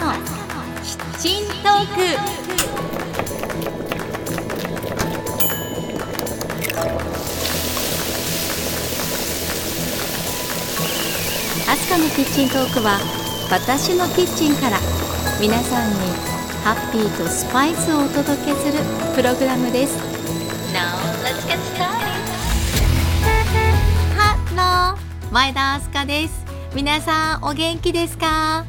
のキッチントーク。アスカのキッチントークは私のキッチンから皆さんにハッピーとスパイスをお届けするプログラムです。Now let's get started. 前田アスカです。皆さんお元気ですか？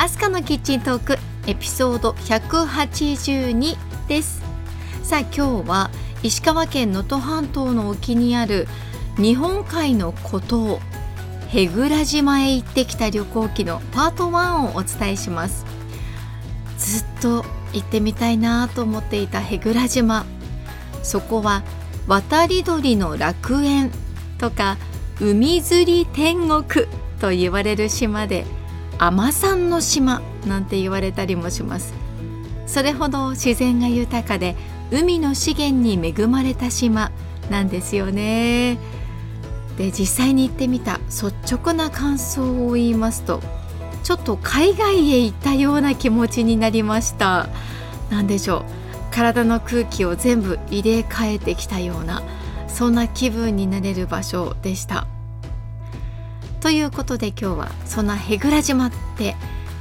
アスカのキッチントークエピソード182です。さあ今日は石川県能登半島の沖にある日本海の孤島舳倉島へ行ってきた旅行記のパート1をお伝えします。ずっと行ってみたいなと思っていた舳倉島。そこは渡り鳥の楽園とか海釣り天国と言われる島で海さんの島なんて言われたりもします。それほど自然が豊かで海の資源に恵まれた島なんですよね。で実際に行ってみた率直な感想を言いますとちょっと海外へ行ったような気持ちになりました。何でしょう。体の空気を全部入れ替えてきたようなそんな気分になれる場所でした。ということで今日はそんな舳倉島って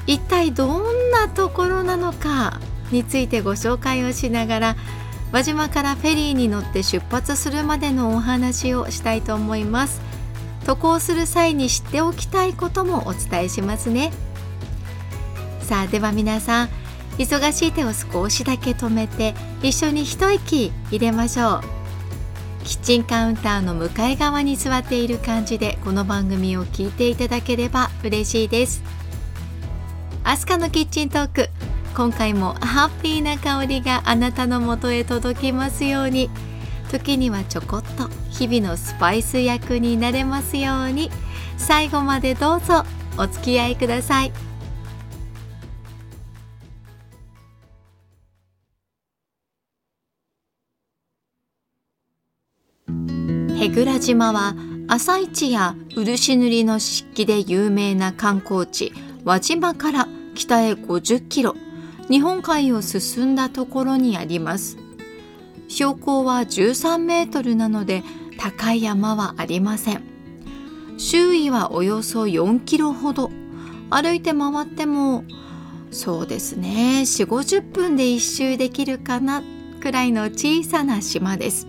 一体どんなところなのかについてご紹介をしながら輪島からフェリーに乗って出発するまでのお話をしたいと思います。渡航する際に知っておきたいこともお伝えしますね。さあでは皆さん忙しい手を少しだけ止めて一緒に一息入れましょう。キッチンカウンターの向かい側に座っている感じでこの番組を聞いていただければ嬉しいです。アスカのキッチントーク。今回もハッピーな香りがあなたのもとへ届きますように。時にはちょこっと日々のスパイス役になれますように。最後までどうぞお付き合いください。舳倉島は朝市や漆塗りの漆器で有名な観光地輪島から北へ50キロ日本海を進んだところにあります。標高は13メートルなので高い山はありません。周囲はおよそ4キロほど。歩いて回ってもそうですね4 5 0分で一周できるかなくらいの小さな島です。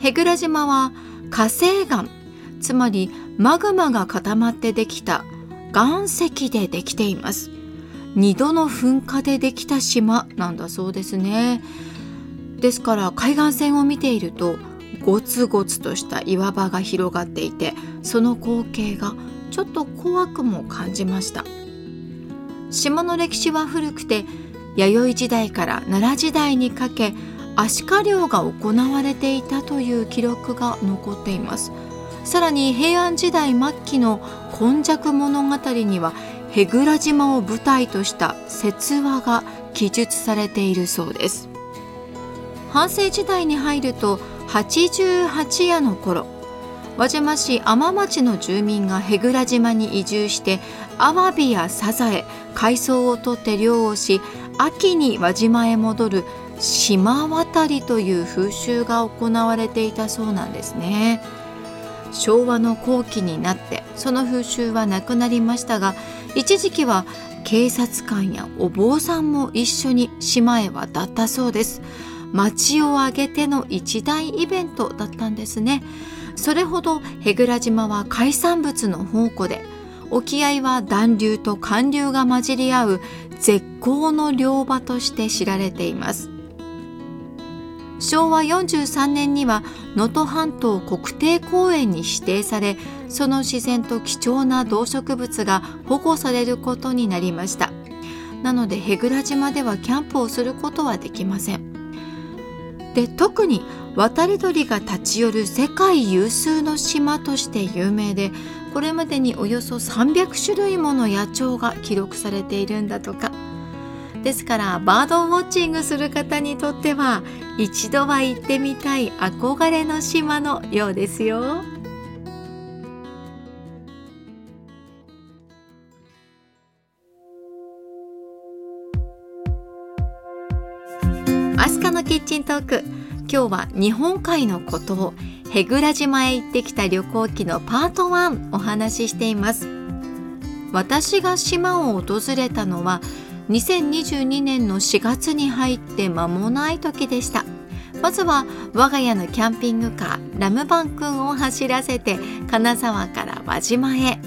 舳倉島は火成岩つまりマグマが固まってできた岩石でできています。2度の噴火でできた島なんだそうですね。ですから海岸線を見ているとゴツゴツとした岩場が広がっていてその光景がちょっと怖くも感じました。島の歴史は古くて弥生時代から奈良時代にかけアシカ漁が行われていたという記録が残っています。さらに平安時代末期の今昔物語には舳倉島を舞台とした説話が記述されているそうです。半世時代に入ると88夜の頃輪島市天町の住民が舳倉島に移住してアワビやサザエ海藻を取って漁をし秋に輪島へ戻る島渡りという風習が行われていたそうなんですね。昭和の後期になってその風習はなくなりましたが一時期は警察官やお坊さんも一緒に島へ渡ったそうです。町を挙げての一大イベントだったんですね。それほど舳倉島は海産物の宝庫で沖合は暖流と寒流が混じり合う絶好の漁場として知られています。昭和43年には能登半島国定公園に指定されその自然と貴重な動植物が保護されることになりました。なので舳倉島ではキャンプをすることはできません。で特に渡り鳥が立ち寄る世界有数の島として有名でこれまでにおよそ300種類もの野鳥が記録されているんだとか。ですからバードウォッチングする方にとっては一度は行ってみたい憧れの島のようですよ。アスカのキッチントーク今日は日本海の孤島へぐら島へ行ってきた旅行記のパート1お話ししています私が島を訪れたのは2022年の4月に入って間もない時でした。まずは我が家のキャンピングカーラムバン君を走らせて金沢から輪島へ。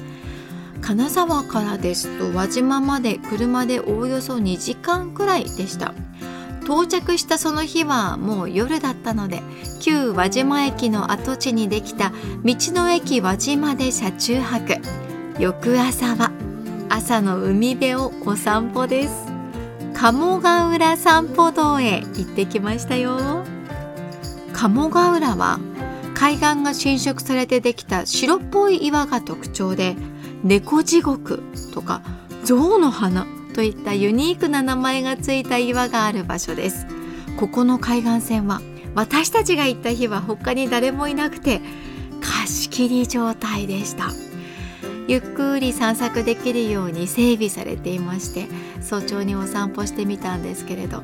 金沢からですと輪島まで車でおおよそ2時間くらいでした。到着したその日はもう夜だったので旧輪島駅の跡地にできた道の駅輪島で車中泊。翌朝は朝の海辺をお散歩です。鴨ヶ浦散歩道へ行ってきましたよ。鴨ヶ浦は海岸が浸食されてできた白っぽい岩が特徴で猫地獄とか象の花といったユニークな名前がついた岩がある場所です。ここの海岸線は私たちが行った日は他に誰もいなくて貸し切り状態でした。ゆっくり散策できるように整備されていまして早朝にお散歩してみたんですけれど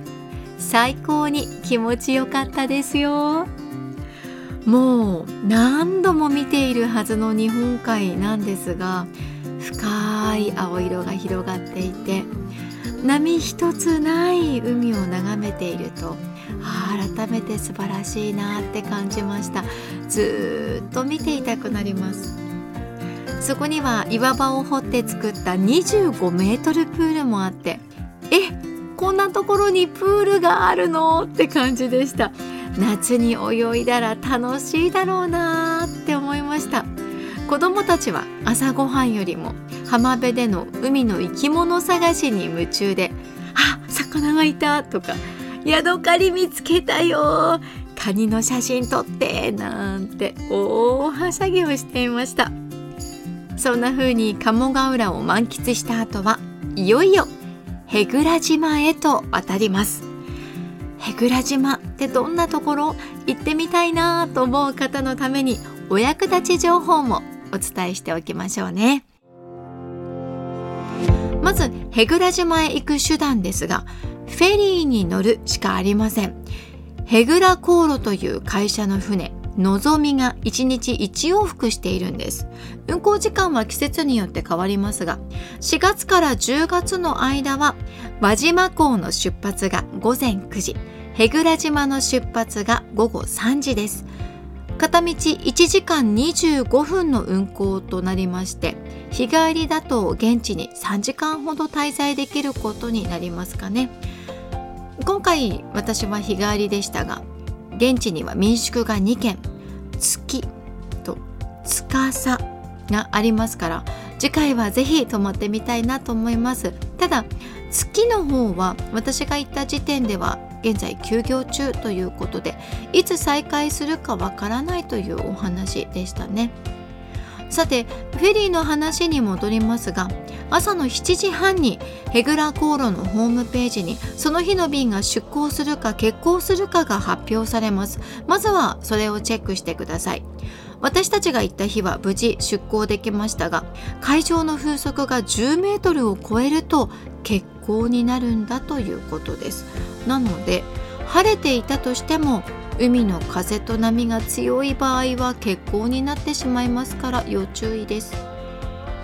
最高に気持ちよかったですよ。もう何度も見ているはずの日本海なんですが深い青色が広がっていて波一つない海を眺めていると改めて素晴らしいなって感じました。ずっと見ていたくなります。そこには岩場を掘って作った25メートルプールもあってえこんなところにプールがあるの？って感じでした夏に泳いだら楽しいだろうなって思いました子供たちは朝ごはんよりも浜辺での海の生き物探しに夢中で「あ魚がいた!」とか「ヤドカリ見つけたよ!」カニの写真撮ってなんて大はしゃぎをしていましたそんな風に鴨ヶ浦を満喫した後はいよいよ舳倉島へと渡ります。舳倉島ってどんなところ？行ってみたいなと思う方のためにお役立ち情報もお伝えしておきましょうね。まず舳倉島へ行く手段ですがフェリーに乗るしかありません。舳倉航路という会社の船。のぞみが1日1往復しているんです。運行時間は季節によって変わりますが4月から10月の間は輪島港の出発が午前9時舳倉島の出発が午後3時です。片道1時間25分の運行となりまして日帰りだと現地に3時間ほど滞在できることになりますかね。今回私は日帰りでしたが現地には民宿が2軒。月と司がありますから次回はぜひ泊まってみたいなと思います。ただ月の方は私が行った時点では現在休業中ということでいつ再開するかわからないというお話でしたね。さてフェリーの話に戻りますが朝の7時半にヘグラ航路のホームページにその日の便が出港するか欠航するかが発表されます。まずはそれをチェックしてください。私たちが行った日は無事出港できましたが海上の風速が10メートルを超えると欠航になるんだということです。なので晴れていたとしても海の風と波が強い場合は欠航になってしまいますから要注意です。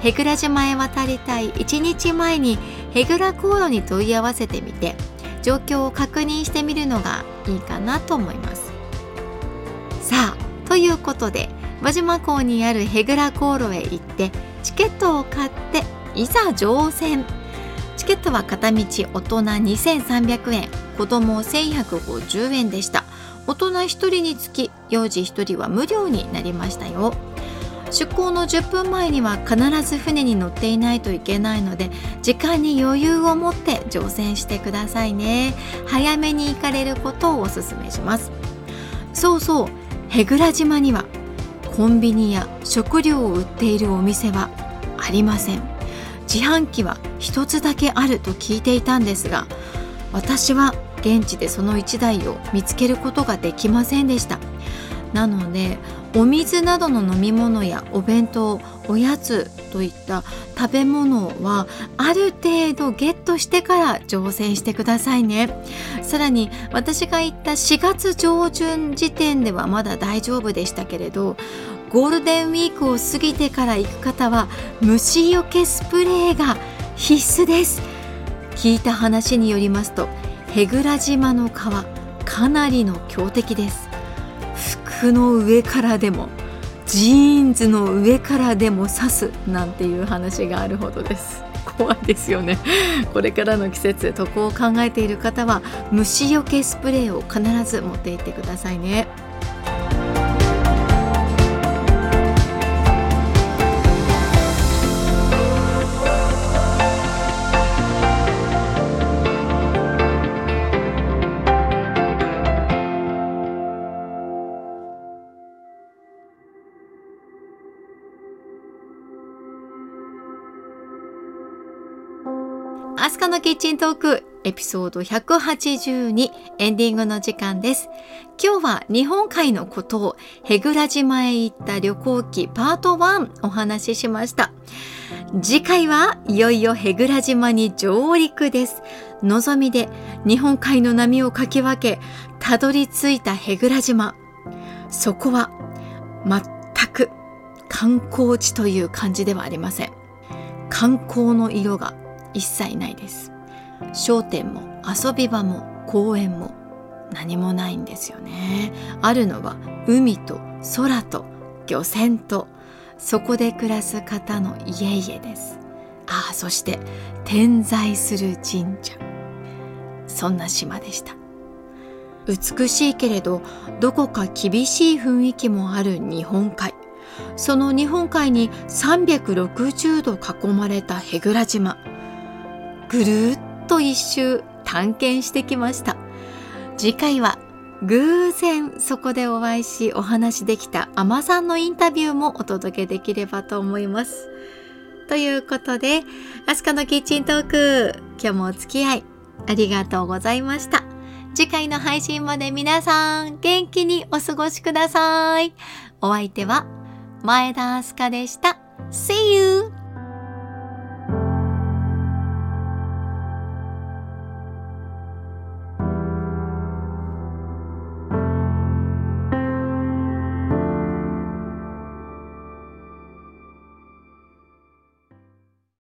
舳倉島へ渡りたい。1日前に舳倉航路に問い合わせてみて状況を確認してみるのがいいかなと思います。さあということで輪島港にある舳倉航路へ行ってチケットを買っていざ乗船。チケットは片道大人2300円子供1150円でした。大人1人につき幼児1人は無料になりましたよ。出港の10分前には必ず船に乗っていないといけないので時間に余裕を持って乗船してくださいね。早めに行かれることをおすすめします。そうそう舳倉島にはコンビニや食料を売っているお店はありません。自販機は一つだけあると聞いていたんですが私は現地でその1台を見つけることができませんでした。なのでお水などの飲み物やお弁当おやつといった食べ物はある程度ゲットしてから乗船してくださいね。さらに私が行った4月上旬時点ではまだ大丈夫でしたけれどゴールデンウィークを過ぎてから行く方は虫除けスプレーが必須です。聞いた話によりますと舳倉島の川かなりの強敵です。服の上からでもジーンズの上からでも刺すなんていう話があるほどです。怖いですよね。これからの季節渡航を考えている方は虫除けスプレーを必ず持って行ってくださいね。のキッチントークエピソード182エンディングの時間です。今日は日本海のことを舳倉島へ行った旅行記パート1お話ししました。次回はいよいよ舳倉島に上陸です。のぞみで日本海の波をかき分けたどり着いた舳倉島。そこは全く観光地という感じではありません。観光の色が一切ないです。商店も遊び場も公園も何もないんですよね。あるのは海と空と漁船とそこで暮らす方の家々です。ああそして点在する神社。そんな島でした。美しいけれどどこか厳しい雰囲気もある日本海。その日本海に360度囲まれた舳倉島。ぐるっと一周探検してきました。次回は偶然そこでお会いしお話できたアマさんのインタビューもお届けできればと思います。ということでアスカのキッチントーク今日もお付き合いありがとうございました。次回の配信まで皆さん元気にお過ごしください。お相手は前田明日香でした。See you!